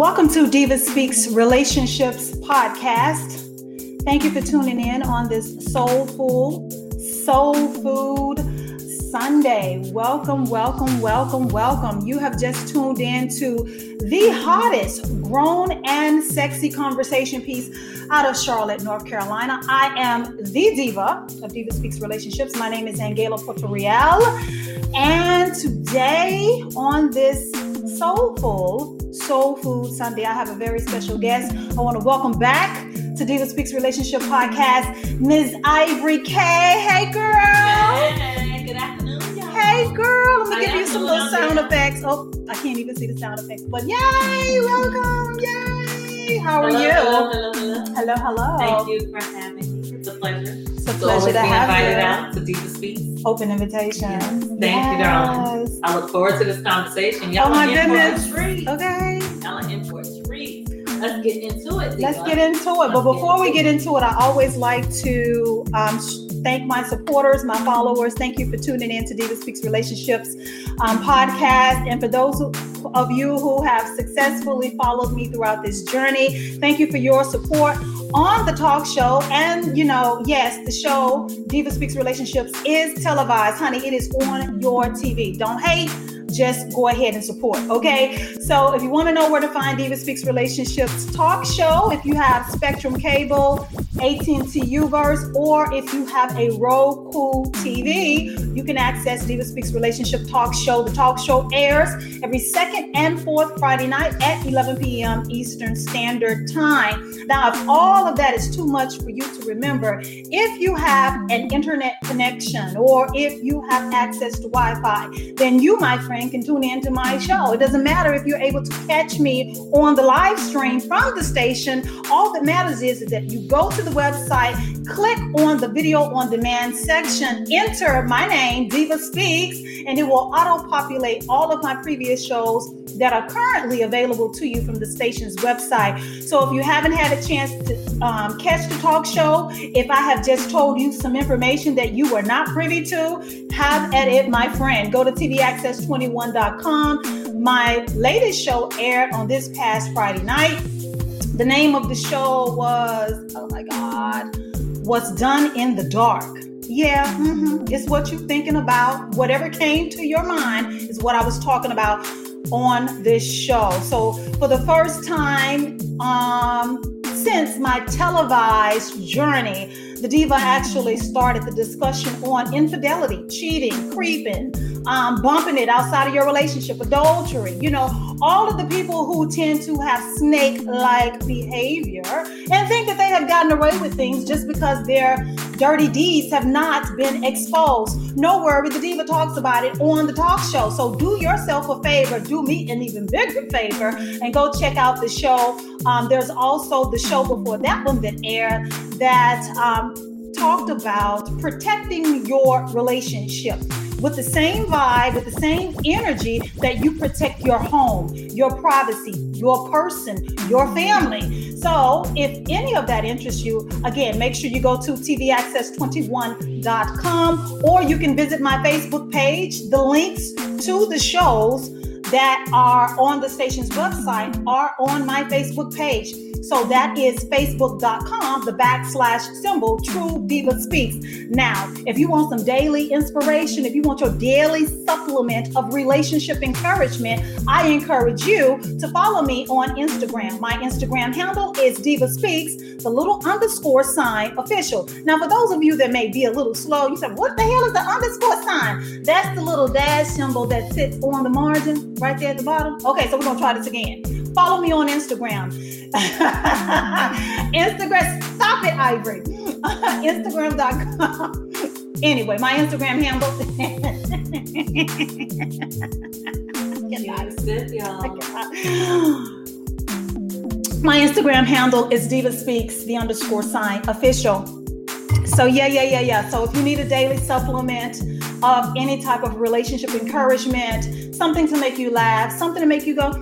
Welcome to Diva Speaks Relationships podcast. Thank you for tuning in on this soulful soul food Sunday. Welcome, welcome, welcome, welcome. You have just tuned in to the hottest grown and sexy conversation piece out of Charlotte, North Carolina. I am the diva of Diva Speaks Relationships. My name is Angela Portorial. And today on this soulful Soul Food Sunday. I have a very special guest. I want to welcome back to Diva Speaks Relationship Podcast, Ms. Ivory K. Hey, girl. Hey, good afternoon, y'all. Hey, girl. Let me give you some little sound effects. Oh, I can't even see the sound effects, but yay, welcome, yay. How are Hello, you? Hello, hello, hello. Hello, hello. Thank you for having me. It's a pleasure. A To pleasure to be have invited you. out to Diva Speaks. Open invitation. Yes. Thank you, darling. I look forward to this conversation. Y'all Oh, my are in for a goodness. Okay. Y'all are in for a treat. Let's get into it. Let's get into it. But get before we get into it, I always like to um, thank my supporters, my followers. Thank you for tuning in to Diva Speaks Relationships um, podcast. And for those who, of you who have successfully followed me throughout this journey, thank you for your support on the talk show. And, you know, yes, the show, Diva Speaks Relationships, is televised. Honey, it is on your TV. Don't hate just go ahead and support. Okay. So if you want to know where to find Diva Speaks Relationships talk show, if you have Spectrum Cable, AT&T Uverse, or if you have a Roku TV, you can access Diva Speaks Relationship Talk Show. The talk show airs every second and fourth Friday night at 11 p.m. Eastern Standard Time. Now, if all of that is too much for you to remember, if you have an internet connection or if you have access to Wi-Fi, then you, my friend, can tune in to my show. It doesn't matter if you're able to catch me on the live stream from the station. All that matters is, is that you go to the website, click on the video on demand section, enter my name, Diva Speaks, and it will auto-populate all of my previous shows that are currently available to you from the station's website. So if you haven't had a chance to um, catch the talk show, if I have just told you some information that you were not privy to, have at it, my friend. Go to tvaccess21.com. My latest show aired on this past Friday night. The name of the show was, oh my God, What's Done in the Dark. Yeah, mhm, it's what you're thinking about. Whatever came to your mind is what I was talking about on this show. So, for the first time um, since my televised journey, the diva actually started the discussion on infidelity, cheating, creeping, um, bumping it outside of your relationship, adultery. You know, all of the people who tend to have snake-like behavior and think that they have gotten away with things just because their dirty deeds have not been exposed. No worry, the diva talks about it on the talk show. So do yourself a favor, do me an even bigger favor, and go check out the show. Um, there's also the show before that one that aired that um, talked about protecting your relationship with the same vibe, with the same energy that you protect your home, your privacy, your person, your family. So, if any of that interests you, again, make sure you go to tvaccess21.com or you can visit my Facebook page. The links to the shows that are on the station's website are on my Facebook page. So that is facebook.com, the backslash symbol, True Diva Speaks. Now, if you want some daily inspiration, if you want your daily supplement of relationship encouragement, I encourage you to follow me on Instagram. My Instagram handle is Diva Speaks, the little underscore sign official. Now, for those of you that may be a little slow, you said, what the hell is the underscore sign? That's the little dash symbol that sits on the margin right there at the bottom. Okay, so we're gonna try this again. Follow me on Instagram. Instagram, stop it, Ivory. Instagram.com. Anyway, my Instagram handle. You sip, y'all. My Instagram handle is Diva Speaks, the underscore sign official. So yeah, yeah, yeah, yeah. So if you need a daily supplement of any type of relationship encouragement, something to make you laugh, something to make you go,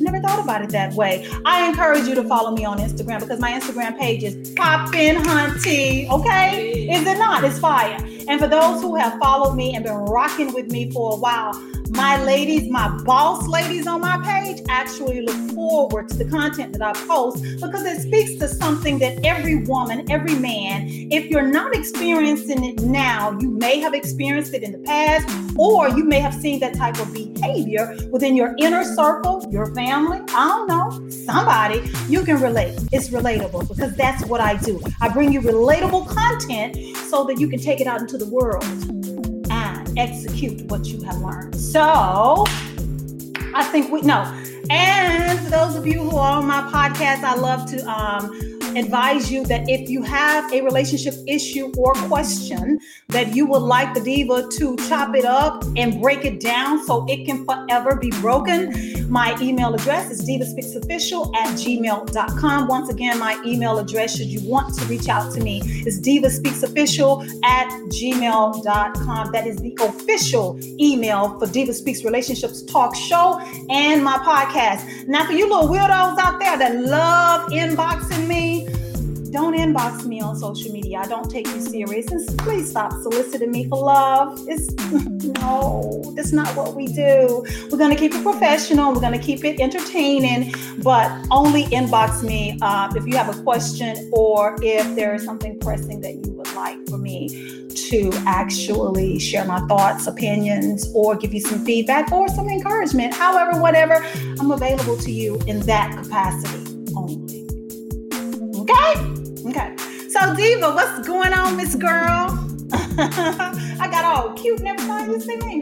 never thought about it that way. I encourage you to follow me on Instagram because my Instagram page is poppin' hunty. Okay, is it not? It's fire. And for those who have followed me and been rocking with me for a while, my ladies, my boss ladies on my page actually look forward to the content that I post because it speaks to something that every woman, every man, if you're not experiencing it now, you may have experienced it in the past, or you may have seen that type of behavior within your inner circle, your family. I don't know, somebody you can relate. It's relatable because that's what I do. I bring you relatable content so that you can take it out into the world execute what you have learned. So I think we know. And those of you who are on my podcast, I love to um, advise you that if you have a relationship issue or question that you would like the diva to chop it up and break it down so it can forever be broken, my email address is divaspeaksofficial at gmail.com. Once again, my email address, should you want to reach out to me, is divaspeaksofficial at gmail.com. That is the official email for Diva Speaks Relationships Talk Show and my podcast. Now, for you little weirdos out there that love inboxing me, don't inbox me on social media. I don't take you serious. And please stop soliciting me for love. It's no, that's not what we do. We're gonna keep it professional. We're gonna keep it entertaining, but only inbox me uh, if you have a question or if there is something pressing that you would like for me to actually share my thoughts, opinions, or give you some feedback or some encouragement. However, whatever, I'm available to you in that capacity only. Okay? Okay. So, Diva, what's going on, Miss Girl? I got all cute and everything see me.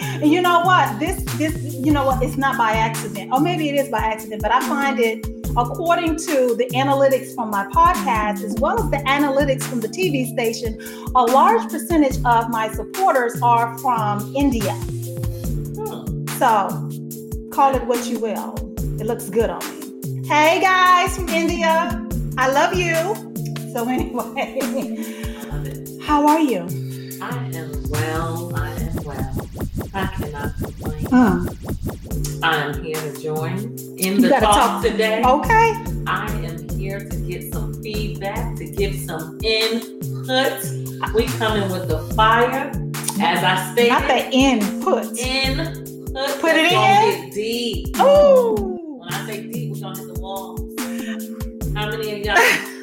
And you know what? This, this, you know what? It's not by accident, or maybe it is by accident, but I find it according to the analytics from my podcast, as well as the analytics from the TV station, a large percentage of my supporters are from India. So call it what you will. It looks good on me. Hey guys from India. I love you. So anyway, how are you? I am well. I am well. I cannot complain. Uh. I am here to join in the talk, talk, today. Okay. I am here to get some feedback, to give some input. We coming with the fire, as I stated. Not the input. Input. Put it in. Deep. Oh. When I say deep, y'all,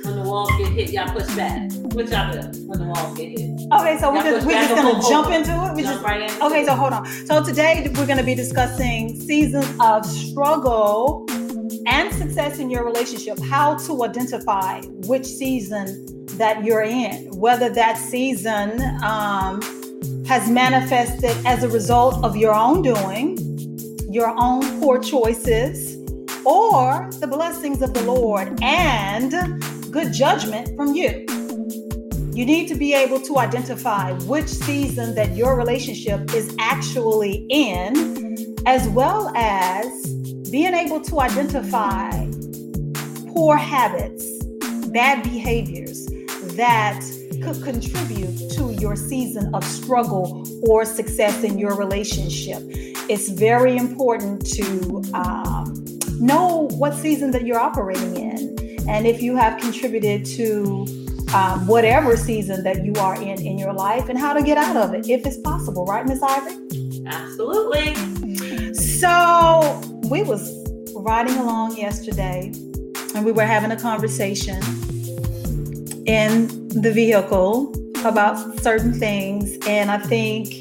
when the walls get hit, y'all push back? What y'all do when the walls get hit? Okay, so we're just, we're just gonna jump into it. We just, right in. okay, so hold on. So today we're gonna be discussing seasons of struggle and success in your relationship. How to identify which season that you're in, whether that season um, has manifested as a result of your own doing, your own poor choices or the blessings of the Lord and good judgment from you. You need to be able to identify which season that your relationship is actually in, as well as being able to identify poor habits, bad behaviors that could contribute to your season of struggle or success in your relationship. It's very important to um, know what season that you're operating in. And if you have contributed to um, whatever season that you are in in your life and how to get out of it, if it's possible, right, Miss Ivy? Absolutely. So we was riding along yesterday and we were having a conversation in the vehicle about certain things. And I think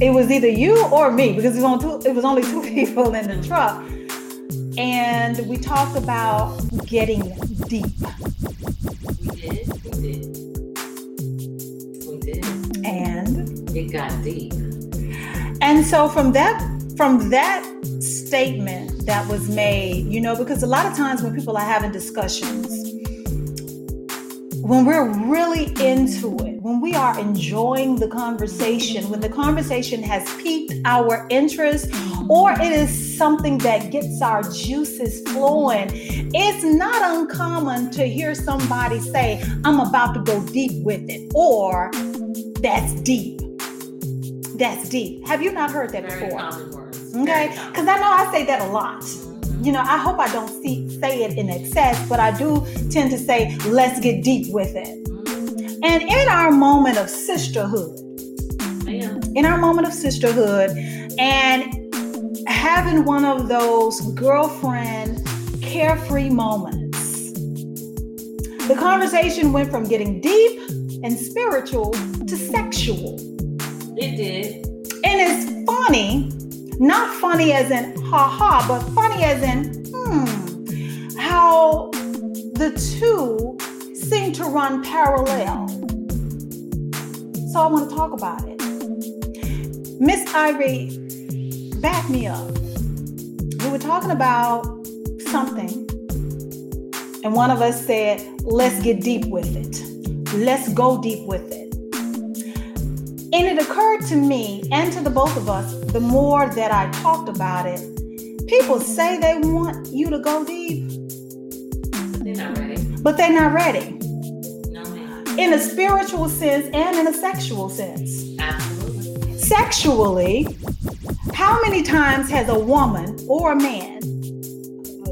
it was either you or me because it was, two, it was only two people in the truck and we talked about getting deep. We did, we did. We did. And it got deep. And so from that from that statement that was made, you know, because a lot of times when people are having discussions, when we're really into it, when we are enjoying the conversation, when the conversation has piqued our interest, or it is something that gets our juices flowing, it's not uncommon to hear somebody say, I'm about to go deep with it, or that's deep. That's deep. Have you not heard that Very before? Okay, because I know I say that a lot you know, I hope I don't see, say it in excess, but I do tend to say, let's get deep with it. And in our moment of sisterhood, in our moment of sisterhood, and having one of those girlfriend carefree moments, the conversation went from getting deep and spiritual to sexual. It did. And it's funny, not funny as in ha ha, but funny as in hmm, how the two seem to run parallel. So I want to talk about it. Miss Ivy, back me up. We were talking about something, and one of us said, let's get deep with it. Let's go deep with it. And it occurred to me and to the both of us, the more that I talked about it, people say they want you to go deep, but they're not ready No, in a spiritual sense and in a sexual sense. Absolutely. Sexually, how many times has a woman or a man?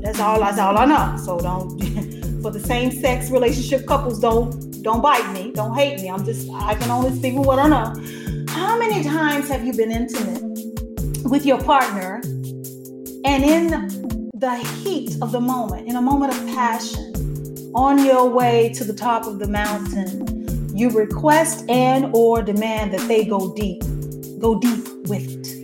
That's all. That's all I know. So don't. For the same sex relationship couples, don't don't bite me. Don't hate me. I'm just. I can only speak with what I know. How many times have you been intimate with your partner, and in the heat of the moment, in a moment of passion, on your way to the top of the mountain, you request and or demand that they go deep go deep with it.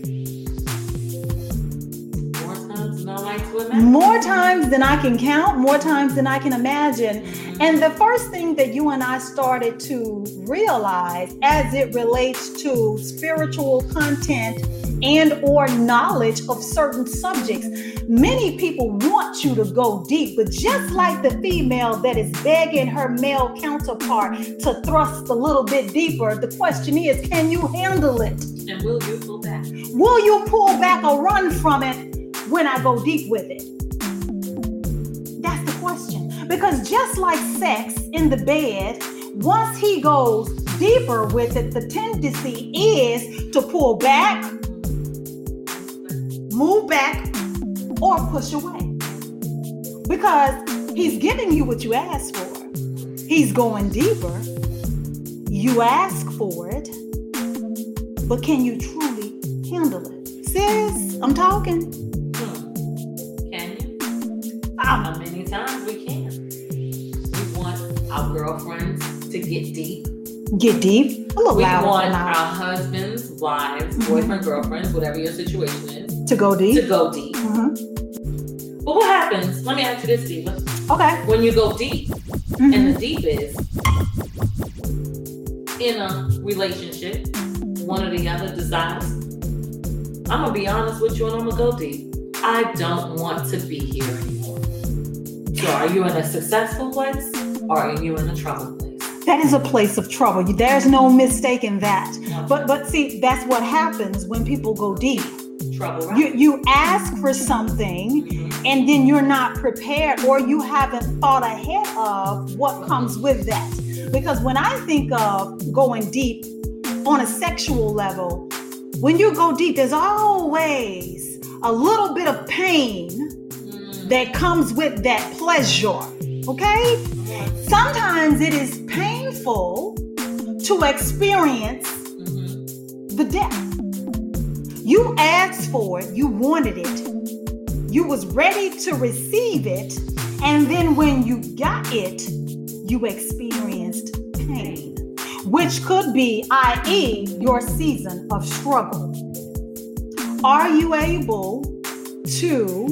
More times than I like. More times than I can count, more times than I can imagine. And the first thing that you and I started to realize as it relates to spiritual content and or knowledge of certain subjects, many people want you to go deep, but just like the female that is begging her male counterpart to thrust a little bit deeper, the question is, can you handle it? And will you pull back? Will you pull back or run from it when I go deep with it? That's the question. Because just like sex in the bed, once he goes deeper with it, the tendency is to pull back, move back, or push away. Because he's giving you what you asked for. He's going deeper. You ask for it, but can you truly handle it? Sis, I'm talking. Hmm. Can you? How many times we can? We want our girlfriends to get deep. get deep. A little We want our husbands, wives, boyfriend, girlfriends, whatever your situation is, To go deep. to go deep. Mhm. But what happens? Let me ask you this, Diva. Okay. When you go deep, Mhm. and the deep is in a relationship, one or the other decides, I'm gonna be honest with you and I'm gonna go deep. I don't want to be here anymore. So are you in a successful place or are you in a trouble place? That is a place of trouble. There's no mistake in that. But but see, that's what happens when people go deep. Trouble, right? You you ask for something and then you're not prepared or you haven't thought ahead of what comes with that. Because when I think of going deep on a sexual level, when you go deep, there's always a little bit of pain Mm. that comes with that pleasure. Okay? Sometimes it is painful to experience Mhm. the death. You asked for it, you wanted it, you was ready to receive it, and then when you got it, you experienced pain, which could be, i.e., your season of struggle. Are you able to,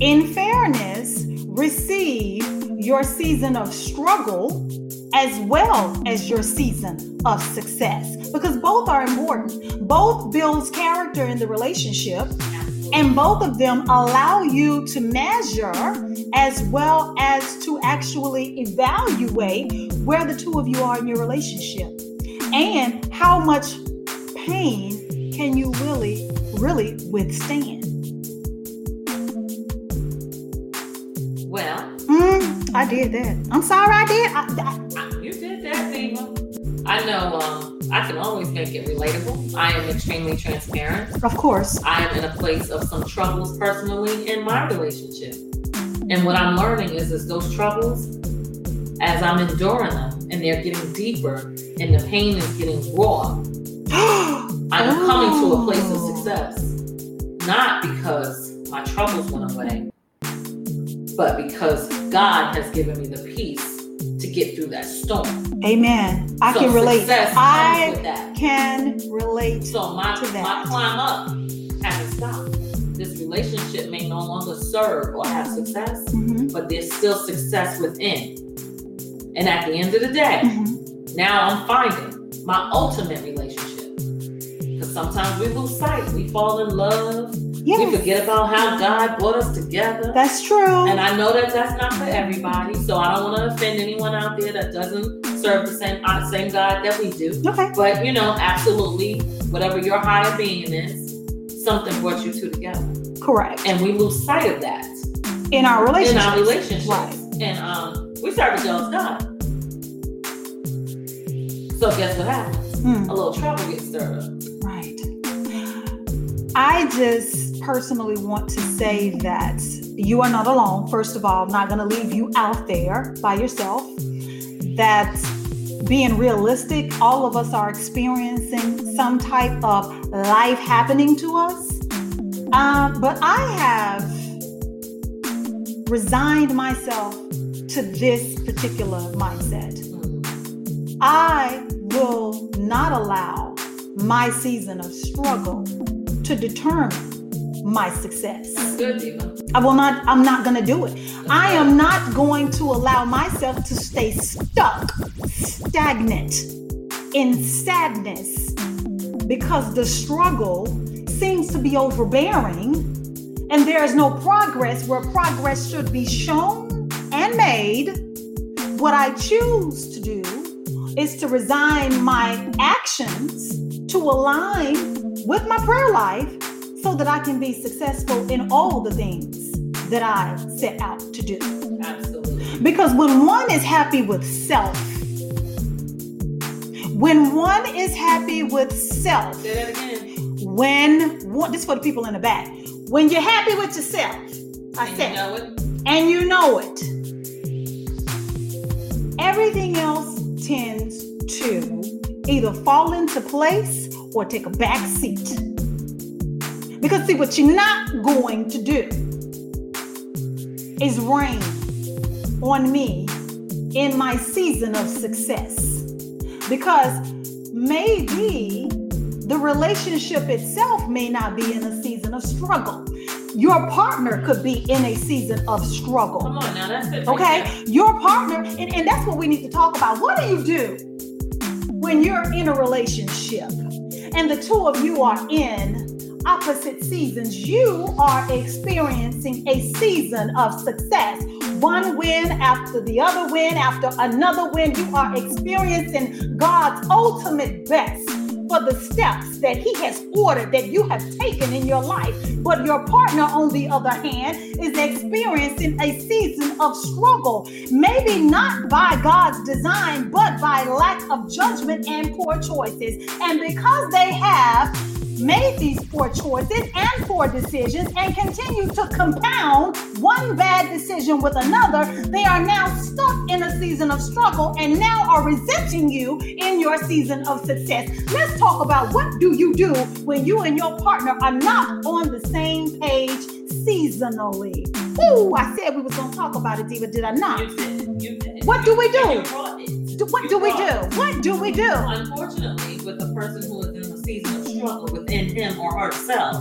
in fairness, receive your season of struggle as well as your season of success? Because both are important. Both builds character in the relationship, and both of them allow you to measure as well as to actually evaluate where the two of you are in your relationship and how much pain can you really, really withstand. I did that. I'm sorry I did. I, I- you did that, Diva. I know um, I can always make it relatable. I am extremely transparent. of course. I am in a place of some troubles personally in my relationship. And what I'm learning is, is those troubles as I'm enduring them and they're getting deeper and the pain is getting raw, I'm oh. coming to a place of oh. success. Not because my troubles went away, but because God has given me the peace to get through that storm. Amen. I so can relate. I can relate. So my, to that. my climb up hasn't stopped. This relationship may no longer serve or have success, mm-hmm. but there's still success within. And at the end of the day, mm-hmm. now I'm finding my ultimate relationship. Because sometimes we lose sight. We fall in love Yes. We forget about how God brought us together. That's true. And I know that that's not for everybody. So I don't want to offend anyone out there that doesn't serve the same uh, same God that we do. Okay. But you know, absolutely, whatever your higher being is, something brought you two together. Correct. And we lose sight of that in our relationship. In our relationship. Right. And um, we serve a jealous God. So guess what happens? Hmm. A little trouble gets stirred up. Right. I just personally want to say that you are not alone. First of all, I'm not going to leave you out there by yourself. That being realistic, all of us are experiencing some type of life happening to us. Um, but I have resigned myself to this particular mindset. I will not allow my season of struggle to determine my success. Good, Diva. I will not, I'm not going to do it. I am not going to allow myself to stay stuck, stagnant, in sadness because the struggle seems to be overbearing and there is no progress where progress should be shown and made. What I choose to do is to resign my actions to align with my prayer life so that I can be successful in all the things that I set out to do. Absolutely. Because when one is happy with self, when one is happy with self, say that again. When one, this for the people in the back. When you're happy with yourself, I and said, you know it. and you know it, everything else tends to either fall into place or take a back seat. Because, see, what you're not going to do is rain on me in my season of success. Because maybe the relationship itself may not be in a season of struggle. Your partner could be in a season of struggle. Come on now, that's it. Okay? Your partner, and, and that's what we need to talk about. What do you do when you're in a relationship and the two of you are in opposite seasons. You are experiencing a season of success. One win after the other win after another win. You are experiencing God's ultimate best for the steps that He has ordered that you have taken in your life. But your partner, on the other hand, is experiencing a season of struggle. Maybe not by God's design, but by lack of judgment and poor choices. And because they have made these poor choices and poor decisions and continue to compound one bad decision with another, they are now stuck in a season of struggle and now are resenting you in your season of success. Let's talk about what do you do when you and your partner are not on the same page seasonally. Ooh, I said we was gonna talk about it, Diva. Did I not? You did. You did. What do we do? What do we do? What do we do? Unfortunately, with the person who is in the season of struggle within him or herself,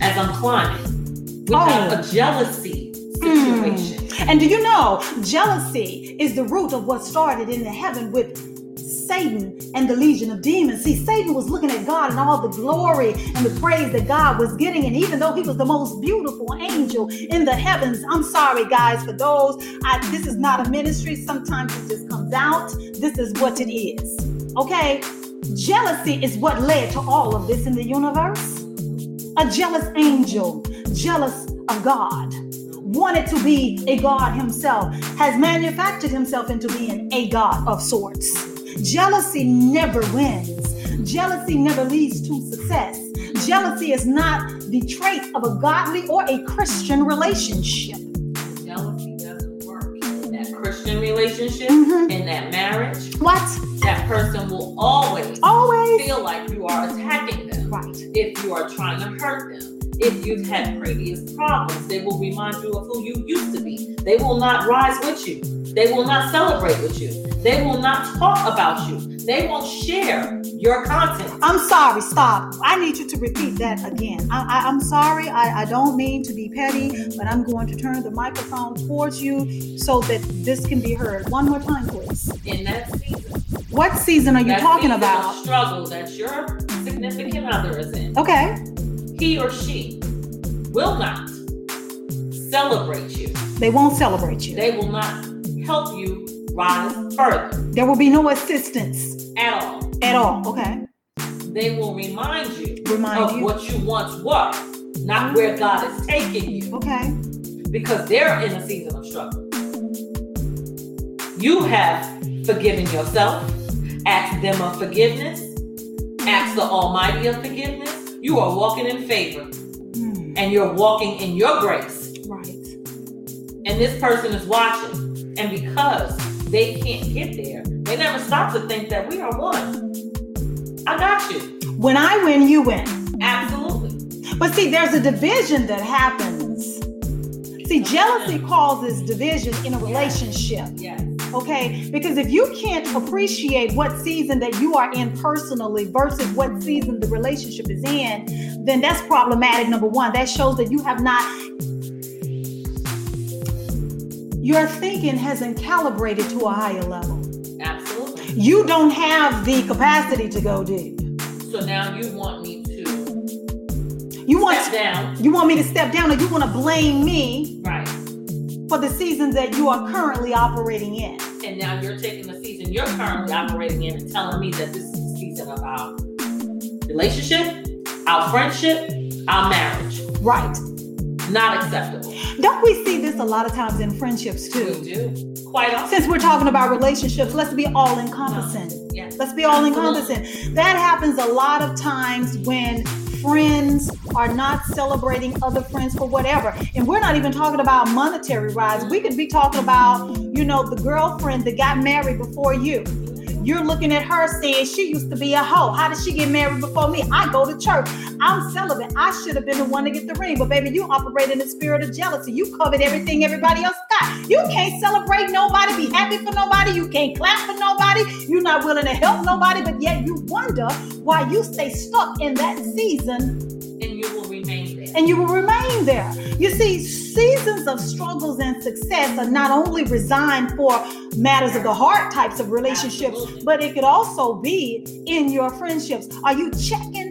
as I'm climbing, we oh. have a jealousy situation. Mm. And do you know, jealousy is the root of what started in the heaven with Satan and the legion of demons. See, Satan was looking at God and all the glory and the praise that God was getting. And even though he was the most beautiful angel in the heavens, I'm sorry, guys, for those. I, this is not a ministry. Sometimes it just comes out. This is what it is. Okay? Jealousy is what led to all of this in the universe. A jealous angel, jealous of God wanted to be a God himself, has manufactured himself into being a God of sorts. Jealousy never wins. Jealousy never leads to success. Jealousy is not the trait of a godly or a Christian relationship. Jealousy doesn't work in that Christian relationship, Mhm. in that marriage, What? That person will always Always. feel like you are attacking them. Right. If you are trying to hurt them. If you've had previous problems, they will remind you of who you used to be. They will not rise with you. They will not celebrate with you. They will not talk about you. They won't share your content. I'm sorry. Stop. I need you to repeat that again. I, I, I'm sorry. I, I don't mean to be petty, but I'm going to turn the microphone towards you so that this can be heard. One more time, please. In that season, What season are you that talking season of about? struggle that your significant other is in, Okay. he or she will not celebrate you. They won't celebrate you. They will not help you rise further There will be no assistance at all. at all. Okay. They will remind you Remind of you. what you once were, not where God is taking you, Okay. because they're in a season of struggle. You have forgiven yourself, Ask them of forgiveness, Ask the Almighty of forgiveness. You are walking in favor Hmm, and you're walking in your grace. right. And this person is watching. And because they can't get there, they never stop to think that we are one. I got you. When I win, you win. Absolutely. But see, there's a division that happens. See, jealousy causes division in a relationship. Yes. Okay, because if you can't appreciate what season that you are in personally versus what season the relationship is in, then that's problematic. Number one, that shows that you have not, your thinking hasn't calibrated to a higher level. Absolutely. You don't have the capacity to go deep. So now you want me to You want step down. you want me to step down, or you want to blame me Right. For the season that you are currently operating in. And now you're taking the season you're currently operating in and telling me that this is the season of our relationship, our friendship, our marriage. Right? Not acceptable. Don't we see this a lot of times in friendships We too? do. Quite often. Since we're talking about relationships, let's be all encompassing. Yes. Let's be all encompassing. That happens a lot of times when friends are not celebrating other friends for whatever. And we're not even talking about monetary rise. We could be talking about, you know, the girlfriend that got married before you. You're looking at her saying she used to be a hoe. How did she get married before me? I go to church. I'm celibate. I should have been the one to get the ring. But baby, you operate in the spirit of jealousy. You covet everything everybody else got. You can't celebrate nobody, be happy for nobody. You can't clap for nobody. You're not willing to help nobody. But yet you wonder why you stay stuck in that season and you will remain there. You see, seasons of struggles and success are not only resigned for matters of the heart types of relationships, Absolutely. but it could also be in your friendships. Are you checking?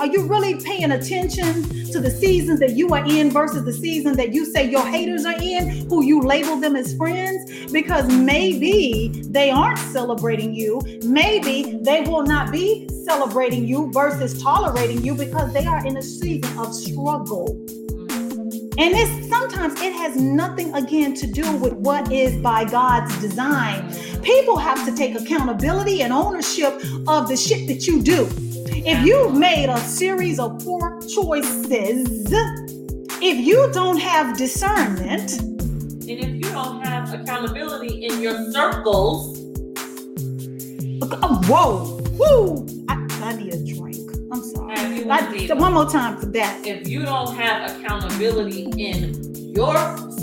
Are you really paying attention to the seasons that you are in versus the season that you say your haters are in, who you label them as friends? Because maybe they aren't celebrating you. Maybe they will not be celebrating you versus tolerating you because they are in a season of struggle. And it's sometimes it has nothing again to do with what is by God's design. People have to take accountability and ownership of the shit that you do. If you've made a series of poor choices, if you don't have discernment, And if you don't have accountability in your circles, oh, whoa, woo, I, I need a drink. I'm sorry. Have you I, indeed- one more time for that. if you don't have accountability in your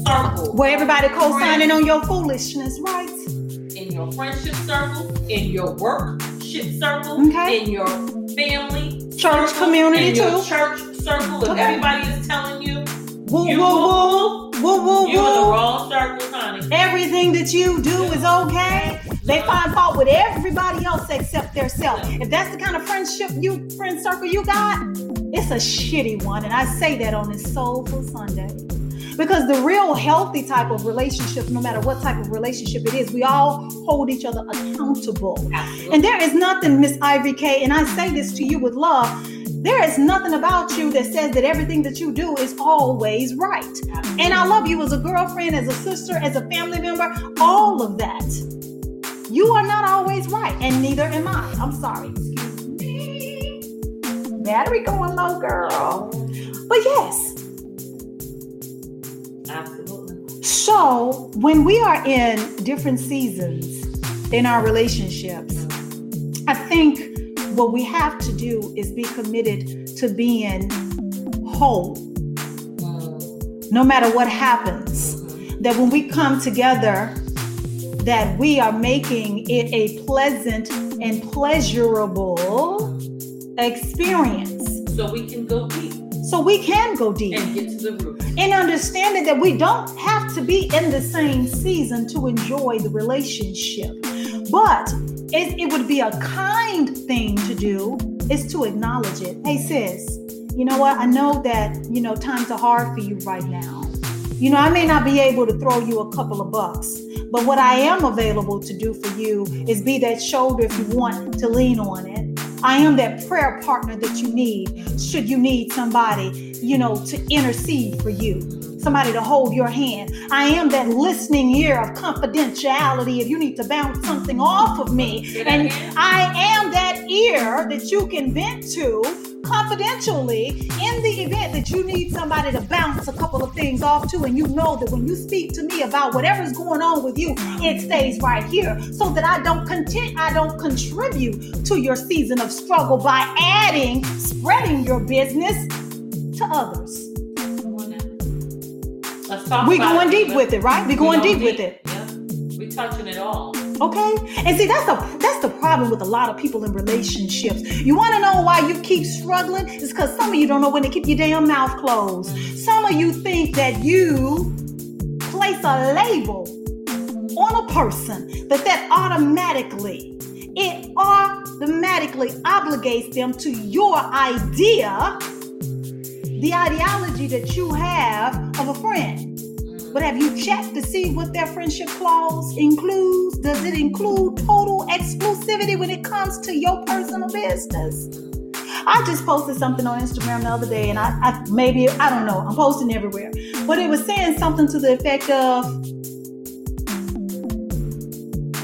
circle, Where everybody co-signing on your foolishness, right? in your friendship circle, in your workship circle, Okay. in your family Church circle, community in your too. church circle, if Okay. everybody is telling you Woo, you woo, woo, woo, woo, woo, you're in the wrong circle, honey. Everything that you do is okay. They find fault with everybody else except their self. If that's the kind of friendship you friend circle you got, it's a shitty one. And I say that on this soulful Sunday. Because the real healthy type of relationship, no matter what type of relationship it is, we all hold each other accountable. And there is nothing, Miss Ivory K, and I say this to you with love. There is nothing about you that says that everything that you do is always right. And I love you as a girlfriend, as a sister, as a family member, all of that. You are not always right, and neither am I. I'm sorry. Excuse me. Battery going low, girl. But yes, Absolutely. So, when we are in different seasons in our relationships, I think what we have to do is be committed to being whole no matter what happens. Mm-hmm. That when we come together, that we are making it a pleasant and pleasurable experience. So we can go deep. So we can go deep. And get to the root. And understanding that we don't have to be in the same season to enjoy the relationship. But it, it would be a kind thing to do is to acknowledge it. Hey, sis, you know what? I know that, you know, times are hard for you right now. You know, I may not be able to throw you a couple of bucks, but what I am available to do for you is be that shoulder if you want to lean on it. I am that prayer partner that you need should you need somebody, you know, to intercede for you, somebody to hold your hand. I am that listening ear of confidentiality if you need to bounce something off of me. And I am that ear that you can vent to confidentially in the event that you need somebody to bounce a couple of things off to, and you know that when you speak to me about whatever's going on with you, it stays right here, so that I don't content, I don't contribute to your season of struggle by adding, spreading your business to others. Let's talk we about going it. deep with it, right? We're going deep with it. Yeah. We touching it all. Okay? And see, that's the that's the problem with a lot of people in relationships. You want to know why you keep struggling? It's because some of you don't know when to keep your damn mouth closed. Some of you think that you place a label on a person that that automatically it automatically obligates them to your idea the ideology that you have friend but have you checked to see what their friendship clause includes? Does it include total exclusivity when it comes to your personal business? I just posted something on Instagram the other day, and I, I maybe I don't know. I'm posting everywhere, but it was saying something to the effect of,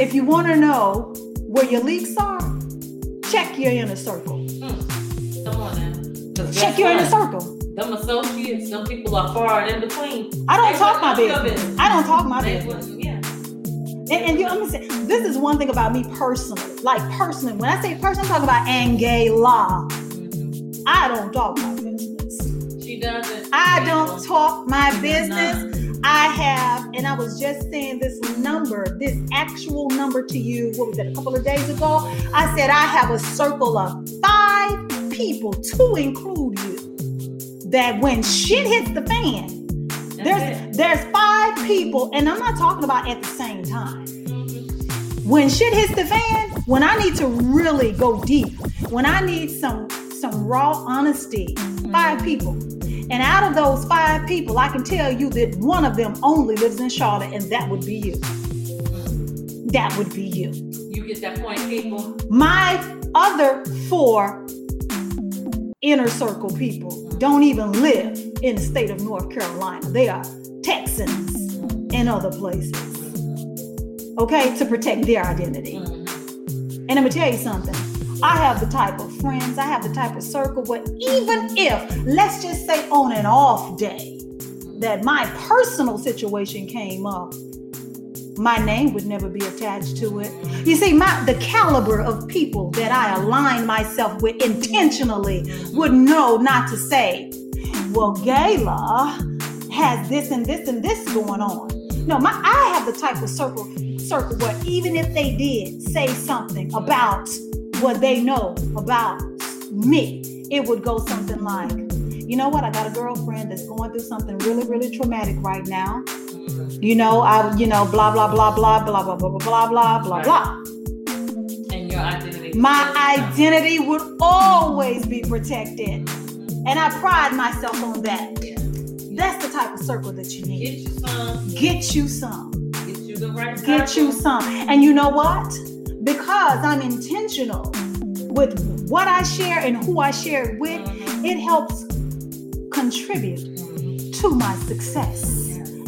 if you want to know where your leaks are, check your inner circle. Hmm. Come on now. Check your inner circle. Them associates, some people are far and in between. I don't They talk my your business. I don't talk my They business. yeah. And, and you know, let me say, this is one thing about me personally. Like personally, when I say person, I'm talking about Angela. Mhm. I don't talk my business. She doesn't. I don't talk my business. I have, and I was just saying this number, this actual number to you, what was it, a couple of days ago? I said I have a circle of five people, to include you, that when shit hits the fan, there's there's five people, and I'm not talking about at the same time. When shit hits the fan, when I need to really go deep, when I need some some raw honesty, five mm-hmm. people. And out of those five people, I can tell you that one of them only lives in Charlotte, and that would be you. That would be you. You get that point, people. My other four inner circle people don't even live in the state of North Carolina. They are Texans and other places. Okay, to protect their identity. And I'm gonna tell you something. I have the type of friends, I have the type of circle where even if, let's just say on an off day, that my personal situation came up, my name would never be attached to it. You see, my the caliber of people that I align myself with intentionally would know not to say, well, Gayla has this and this and this going on. No, my I have the type of circle circle where even if they did say something about what they know about me, it would go something like, you know what, I got a girlfriend that's going through something really, really traumatic right now. Mhm. You know, I, you know, blah, blah, blah, blah, blah, blah, blah, blah, blah, blah, blah. And your identity. My identity would always be protected. And I pride myself on that. That's the type of circle that you need. Get you some. Get you some. Get you the right Get you some. And you know what? Because I'm intentional with what I share and who I share it with, Mhm. it helps contribute Mhm. to my success.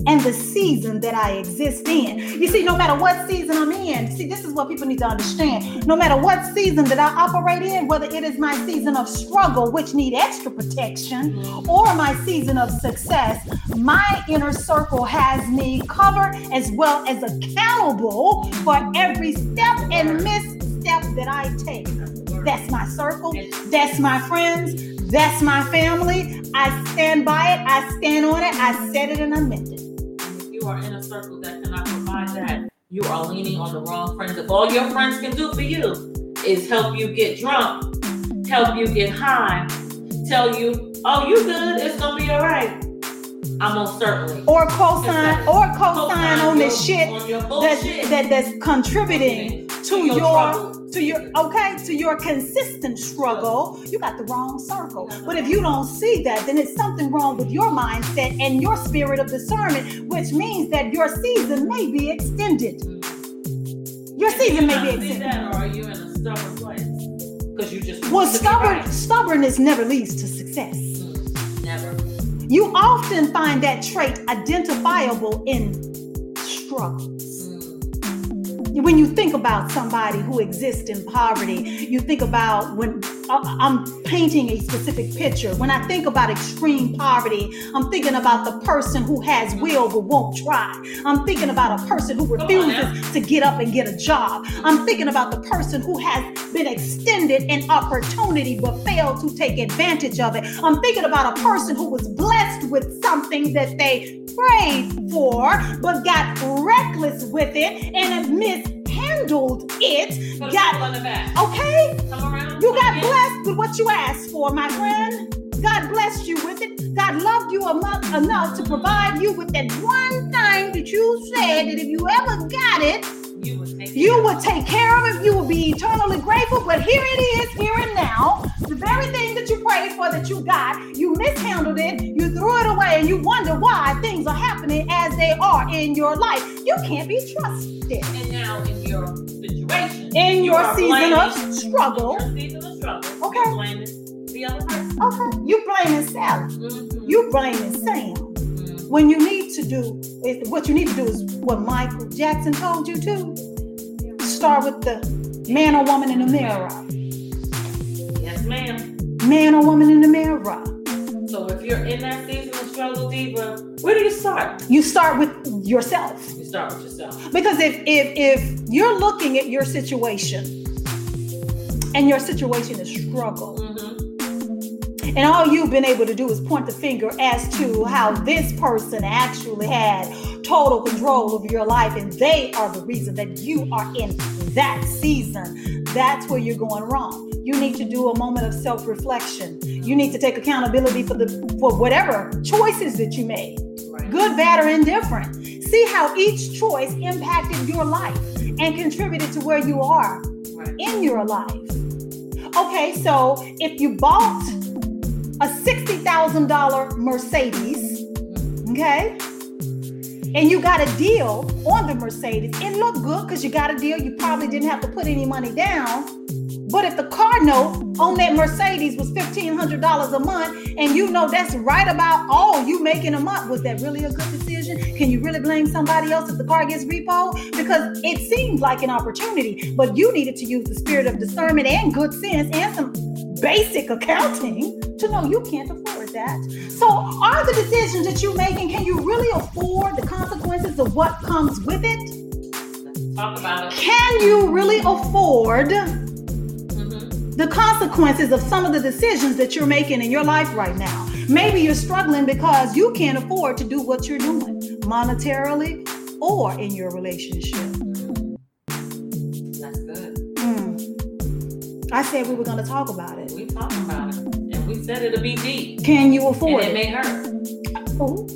And the season that I exist in. You see, no matter what season I'm in, see, this is what people need to understand. No matter what season that I operate in, whether it is my season of struggle, which need extra protection, or my season of success, my inner circle has me covered as well as accountable for every step and misstep that I take. That's my circle. That's my friends. That's my family. I stand by it. I stand on it. I said it and I meant it. You are in a circle that cannot provide that, you are leaning on the wrong friends. If all your friends can do for you is help you get drunk, help you get high, tell you, oh, you good, it's gonna be all right. I'm certainly. Or co-sign, or co-sign on this shit on your that, that that's contributing to your your trouble. To your okay to your consistent struggle you got the wrong circle but if you don't see that then it's something wrong with your mindset and your spirit of discernment which means that your season may be extended your season may be extended that, or are you in a stubborn place? Because you just well want to be stubborn right. stubbornness never leads to success Mm, Never. you often find that trait identifiable in struggles. When you think about somebody who exists in poverty, you think about when I'm painting a specific picture. When I think about extreme poverty, I'm thinking about the person who has will but won't try. I'm thinking about a person who Come on now. refuses to get up and get a job. I'm thinking about the person who has been extended an opportunity but failed to take advantage of it. I'm thinking about a person who was blessed with something that they prayed for but got reckless with it and mishandled it. Put Got okay? Around. You got blessed with what you asked for, my friend. God blessed you with it. God loved you enough, enough to provide you with that one thing that you said that if you ever got it, You would you would take care of it. You would be eternally grateful. But here it is, here and now. The very thing that you prayed for that you got, you mishandled it, you threw it away, and you wonder why things are happening as they are in your life. You can't be trusted. And now in your situation, In you your season of struggle. Your season of struggle. Okay. You're blaming the other person. Okay. You blaming Sally. Mhm. You blaming Sam. Mhm. When you need to do what you need to do is what Michael Jackson told you to. Start with the man or woman in the mirror. Yes, ma'am. Man or woman in the mirror. So if you're in that season of struggle, Diva, where do you start? You start with yourself. You start with yourself. Because if if if you're looking at your situation and your situation is struggle, Mm-hmm. and all you've been able to do is point the finger as to how this person actually had total control of your life and they are the reason that you are in that season, that's where you're going wrong. You need to do a moment of self-reflection. You need to take accountability for the for whatever choices that you made. Good, bad, or indifferent. See how each choice impacted your life and contributed to where you are in your life. Okay, so if you bought a $60,000 Mercedes, okay, and you got a deal on the Mercedes, it looked good because you got a deal. You probably didn't have to put any money down. But if the car note on that Mercedes was $1,500 a month, and you know that's right about all you making in a month, was that really a good decision? Can you really blame somebody else if the car gets repo? Because it seems like an opportunity, but you needed to use the spirit of discernment and good sense and some basic accounting to know you can't afford that. So, are the decisions that you're making, can you really afford the consequences of what comes with it? Talk about it. Can you really afford? Mm-hmm. the consequences of some of the decisions that you're making in your life right now. Maybe you're struggling because you can't afford to do what you're doing monetarily or in your relationship. That's good. Mm. I said we were going to talk about it. We talked about it, said it'll be deep, Can you and afford it it? may hurt. Oh.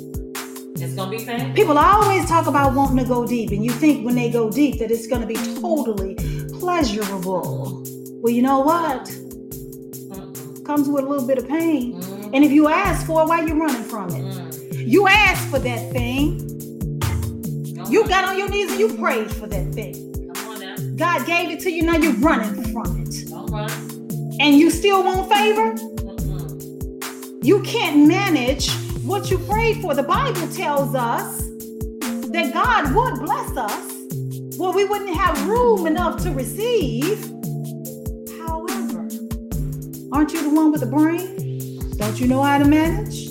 It's gonna be painful. People always talk about wanting to go deep, and you think when they go deep that it's to be totally pleasurable. Well, you know what? Mm-mm. Comes with a little bit of pain. Mm-mm. And if you ask for it, why you running from it? Mm. You asked for that thing. Come You got on your knees and you prayed for that thing. Come on now. God gave it to you, now you're running from it. Don't run. And you still want favor? You can't manage what you prayed for. The Bible tells us that God would bless us, well, we wouldn't have room enough to receive. However, aren't you the one with the brain? Don't you know how to manage?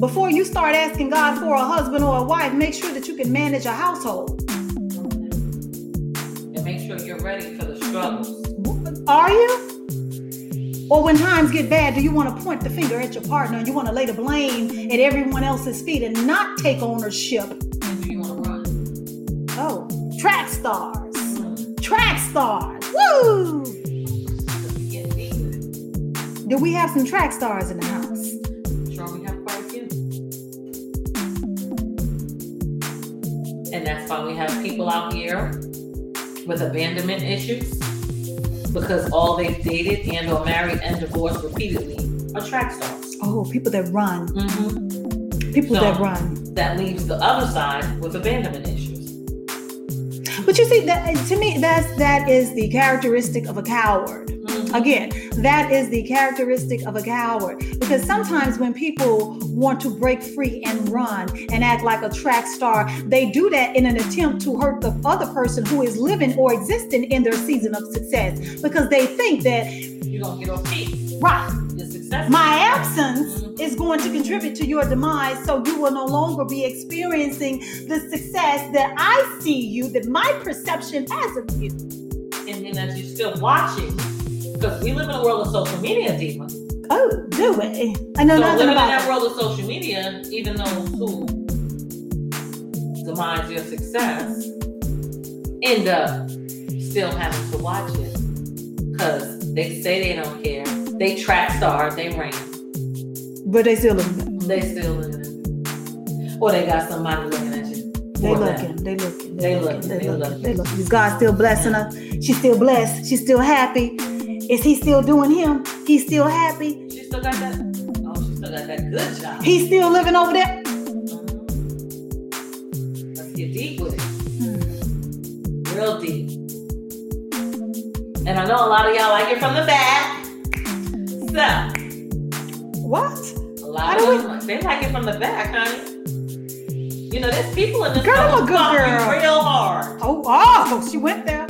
Before you start asking God for a husband or a wife, make sure that you can manage a household. And make sure you're ready for the struggles. Are you? Or when times get bad, do you want to point the finger at your partner and you want to lay the blame at everyone else's feet and not take ownership? You want to run? Oh, track stars. Track stars. Woo! Do we have some track stars in the house? Sure, we have quite a few. And that's why we have people out here with abandonment issues because all they've dated and or married and divorced repeatedly are track stars. Oh, people that run. Mm-hmm. People So- that run. That leaves the other side with abandonment issues. But you see, that to me, that's that is the characteristic of a coward. Again, that is the characteristic of a coward. Because sometimes when people want to break free and run and act like a track star, they do that in an attempt to hurt the other person who is living or existing in their season of success. Because they think that, You're gonna get off right, my absence is going to contribute to your demise, so you will no longer be experiencing the success that I see you, that my perception has of you. And then as you're still watching, because we live in a world of social media, Diva. Oh, do we? I know so nothing living in about that that. world of social media, even those who demise your success end up still having to watch it because they say they don't care. They track star, they ran, But they still looking. they still living. Or they got somebody looking at you. They looking. They looking. They looking, They they looking. looking. They looking. Is God still blessing her? She's still blessed. She's still happy. Is he still doing him? He's still happy. She still got that. Oh, she still got that good job. He's still living over there. Let's get deep with it. Hmm. real deep. And I know a lot of y'all like it from the back. So, What? a lot How of do we- them, they like it from the back, honey. You know, there's people in this Girl, I'm a good girl. real hard. Oh, oh, she went there.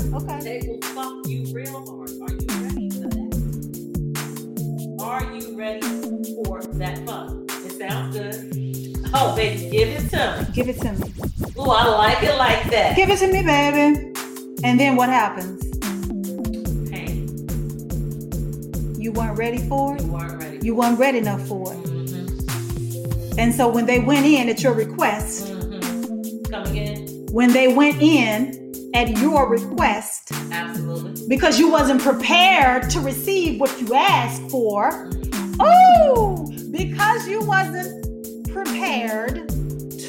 Oh, baby, give it to me. Give it to me. Ooh, I like it like that. Give it to me, baby. And then what happens? Pain. You weren't ready for it. You weren't ready. You weren't ready enough for it. Mhm. And so when they went in at your request, Mhm. Coming in. when they went in at your request, Absolutely. because you wasn't prepared to receive what you asked for. Oh, because you wasn't prepared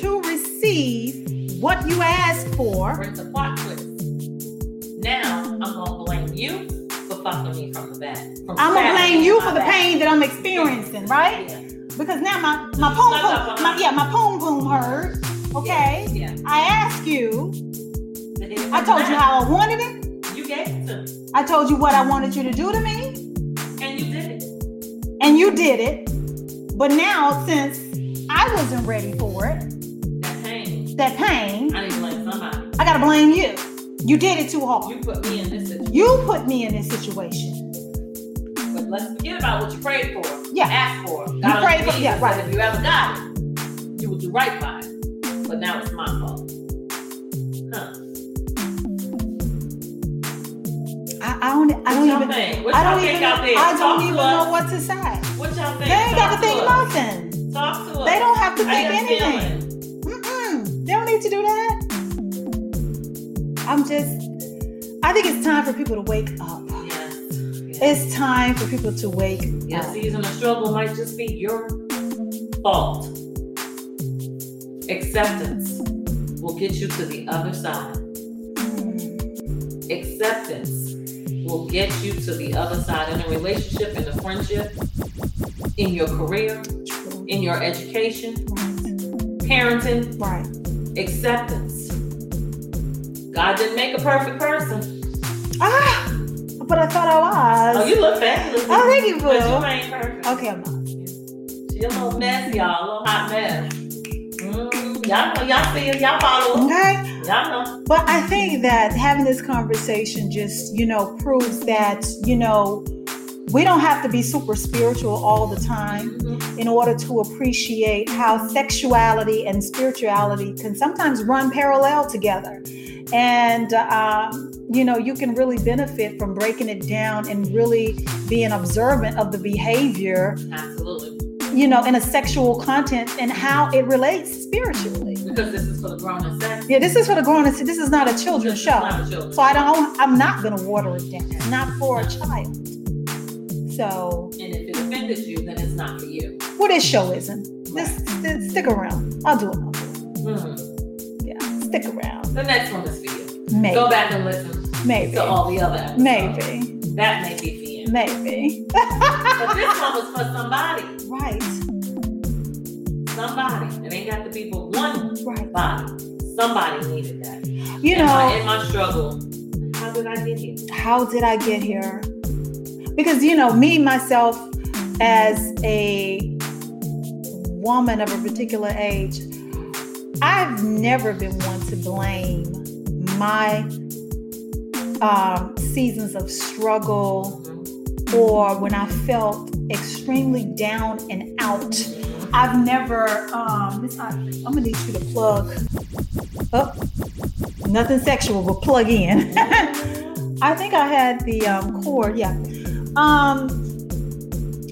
to receive what you asked for. Brings a plot twist. Now I'm gonna blame you for fucking me from the back. From I'm gonna blame you for the back. pain that I'm experiencing, right? Yeah. Because now my my poom poom, my, yeah, my poom poom hurt. Okay, Yeah. I asked you. I told you how I wanted it. You gave it to me, I told you what I wanted you to do to me, and you did it. and you did it. But now, since I wasn't ready for it, That pain. that pain, I need to blame somebody. I gotta blame you. You did it too hard. You put me in this situation. You put me in this situation. But let's forget about what you prayed for. Yeah. Asked for. You God prayed for- yeah, right. If you ever got it, you would do right by it. But now it's my fault. Huh. I, don't. I don't even. think? What I y'all don't think even. I don't even know what to say. What y'all think? They ain't got to think us. nothing. Talk to us. They don't have to think anything. Mm-mm. They don't need to do that. I'm just. I think it's time for people to wake up. Yes. yes. It's time for people to wake Your up. season of struggle might just be your fault. Acceptance will get you to the other side. Mm. Acceptance will get you to the other side in a relationship, in a friendship, in your career. In your education, Right. parenting. Right. Acceptance. God didn't make a perfect person. Ah, but I thought I was. Oh, you look fabulous. Oh, thank you, But you boo. ain't perfect. Okay, I'm not. She a little mess, y'all. A little hot mess. Mm, Y'all know, y'all see it, y'all follow. Okay. Y'all know. But I think that having this conversation just, you know, proves that, you know, we don't have to be super spiritual all the time in order to appreciate how sexuality and spirituality can sometimes run parallel together. And, um, you know, you can really benefit from breaking it down and really being observant of the behavior, Absolutely. you know, in a sexual content and how it relates spiritually. Because this is for the grown and sex. Yeah, this is for the grown. This is not a children's show. not a children's So I don't. I'm not gonna water it down. It's not for a child. So And if it offended you, then it's not for you. well, this show isn't. Just, just stick around. I'll do another. Mhm. Yeah, stick around. The next one is for you. Maybe. Go back and listen Maybe. to all the other episodes. Maybe. That may be for you. Maybe. But this one was for somebody. right. Somebody. It ain't got to be for one Right. body. Somebody needed that. You in my, know, in my struggle, how did I get here? how did I get here? Because you know, me myself, as a woman of a particular age, I've never been one to blame my um, seasons of struggle or when I felt extremely down and out. I've never, um, I'm gonna need you to plug up. Nothing sexual, but plug in. I think I had the um, cord, yeah. Um,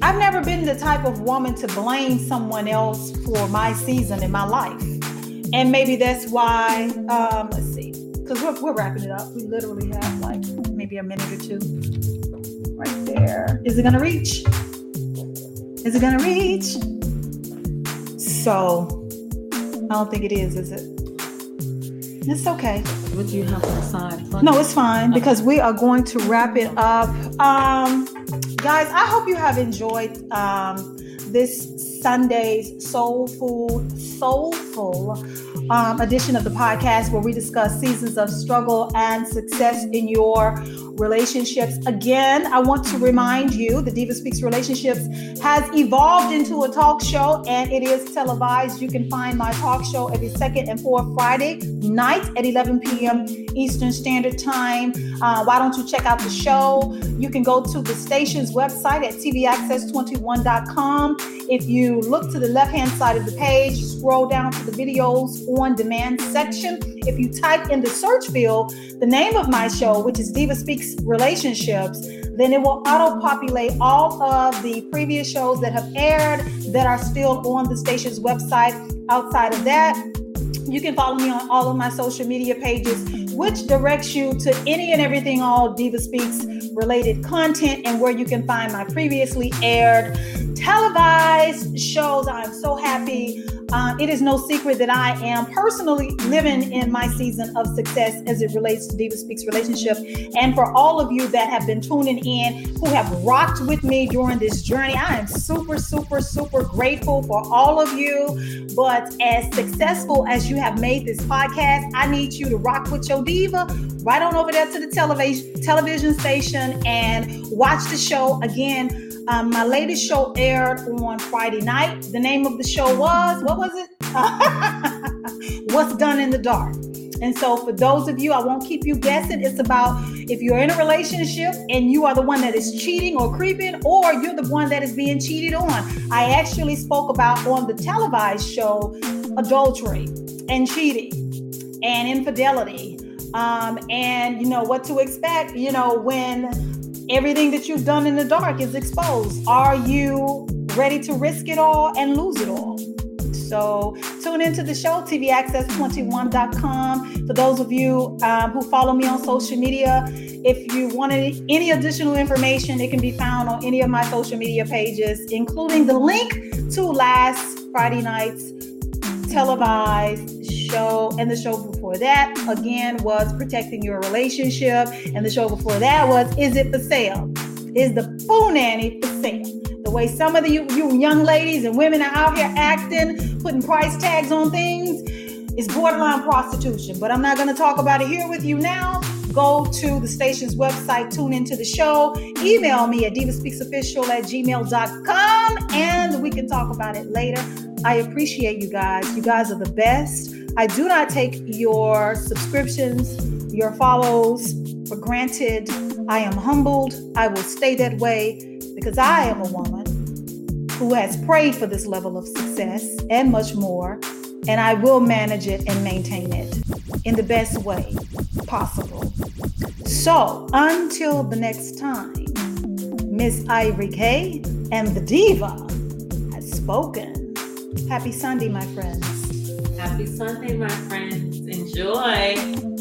I've never been the type of woman to blame someone else for my season in my life. And maybe that's why, um, let's see, because we're, we're wrapping it up. We literally have like maybe a minute or two right there. Is it gonna reach? Is it gonna reach? So, I don't think it is, is it? It's okay. Would you have to sign? No, it's fine because we are going to wrap it up. Um, guys, I hope you have enjoyed um, this Sunday's Soul Food, Soulful um, edition of the podcast where we discuss seasons of struggle and success in your relationships. Again, I want to remind you the Diva Speaks Relationships has evolved into a talk show and it is televised. You can find my talk show every second and fourth Friday night at 11 p.m. Eastern Standard Time. Uh, why don't you check out the show? You can go to the station's website at tvaccess21.com. If you look to the left hand side of the page, scroll down to the videos on demand section. If you type in the search field the name of my show, which is Diva Speaks Relationships, then it will auto populate all of the previous shows that have aired that are still on the station's website. Outside of that, you can follow me on all of my social media pages, which directs you to any and everything all Diva Speaks related content and where you can find my previously aired televised shows. I am so happy. Uh, it is no secret that I am personally living in my season of success as it relates to Diva Speaks relationship. And for all of you that have been tuning in, who have rocked with me during this journey, I am super, super, super grateful for all of you. But as successful as you have made this podcast, I need you to rock with your diva right on over there to the television television station and watch the show again. Um, my latest show aired on Friday night. The name of the show was what was it? What's done in the dark. And so, for those of you, I won't keep you guessing. It's about if you're in a relationship and you are the one that is cheating or creeping, or you're the one that is being cheated on. I actually spoke about on the televised show adultery and cheating and infidelity, um, and you know what to expect. You know when everything that you've done in the dark is exposed. Are you ready to risk it all and lose it all? So tune into the show, tvaccess21.com. For those of you um, who follow me on social media, if you wanted any additional information, it can be found on any of my social media pages, including the link to last Friday night's televised show. And the show before that, again, was Protecting Your Relationship. And the show before that was Is It For Sale? Is the Boo Nanny for sale? The way some of the, you, you young ladies and women are out here acting, putting price tags on things, is borderline prostitution. But I'm not going to talk about it here with you now. Go to the station's website, tune into the show, email me at divaspeaksofficial at gmail.com, and we can talk about it later. I appreciate you guys. You guys are the best. I do not take your subscriptions, your follows for granted. I am humbled. I will stay that way because I am a woman who has prayed for this level of success and much more, and I will manage it and maintain it in the best way possible. So until the next time, Miss Ivory K and the Diva has spoken. Happy Sunday, my friends. Happy Sunday, my friends. Enjoy.